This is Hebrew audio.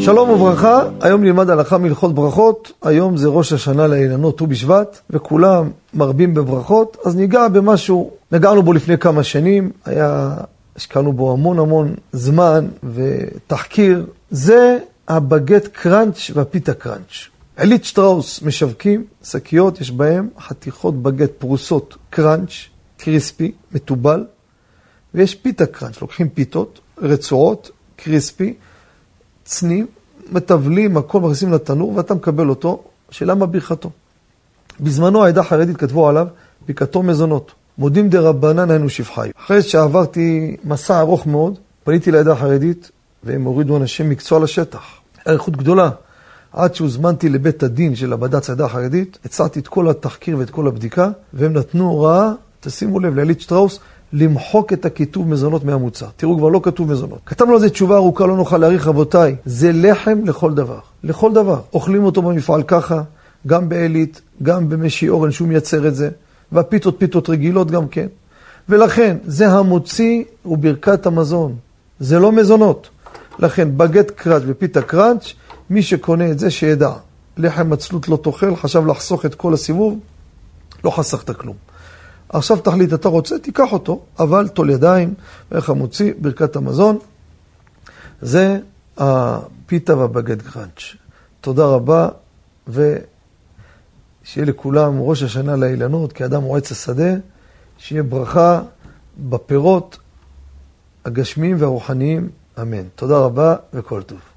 שלום וברכה, היום נלמד הלכה מהלכות ברכות, היום זה ראש השנה לאילנות ט"ו בשבט, וכולם מרבים בברכות, אז ניגע במשהו, נגענו בו לפני כמה שנים, היה, השקענו בו המון המון זמן ותחקיר, זה הבגט קראנץ' והפיתה קראנץ'. עילית שטראוס משווקים שקיות, יש בהם חתיכות בגט פרוסות קראנץ', קריספי, מתובל, ויש פיתה קראנץ', לוקחים פיתות רצועות, קריספי, צנים, מטבלים, הכל מכניסים לתנור, ואתה מקבל אותו, השאלה מה ברכתו. בזמנו העדה החרדית כתבו עליו, ברכתו מזונות. מודים דה רבנן היינו שפחי. אחרי שעברתי מסע ארוך מאוד, פניתי לעדה החרדית, והם הורידו אנשי מקצוע לשטח. אריכות גדולה. עד שהוזמנתי לבית הדין של הבד"ץ העדה החרדית, הצעתי את כל התחקיר ואת כל הבדיקה, והם נתנו הוראה, תשימו לב, לעילית שטראוס, למחוק את הכיתוב מזונות מהמוצר. תראו, כבר לא כתוב מזונות. כתבנו על זה תשובה ארוכה, לא נוכל להעריך, רבותיי. זה לחם לכל דבר. לכל דבר. אוכלים אותו במפעל ככה, גם בעילית, גם במשי אורן שהוא מייצר את זה, והפיתות פיתות רגילות גם כן. ולכן, זה המוציא הוא ברכת המזון. זה לא מזונות. לכן, בגט קראץ' ופיתה קראץ', מי שקונה את זה שידע. לחם עצלות לא תאכל, חשב לחסוך את כל הסיבוב, לא חסכת כלום. עכשיו תחליט, אתה רוצה, תיקח אותו, אבל טול ידיים, ואיך המוציא, ברכת המזון. זה הפיתה והבגד גראנץ'. תודה רבה, ושיהיה לכולם ראש השנה לאילנות, כאדם מועץ השדה, שיהיה ברכה בפירות הגשמיים והרוחניים, אמן. תודה רבה וכל טוב.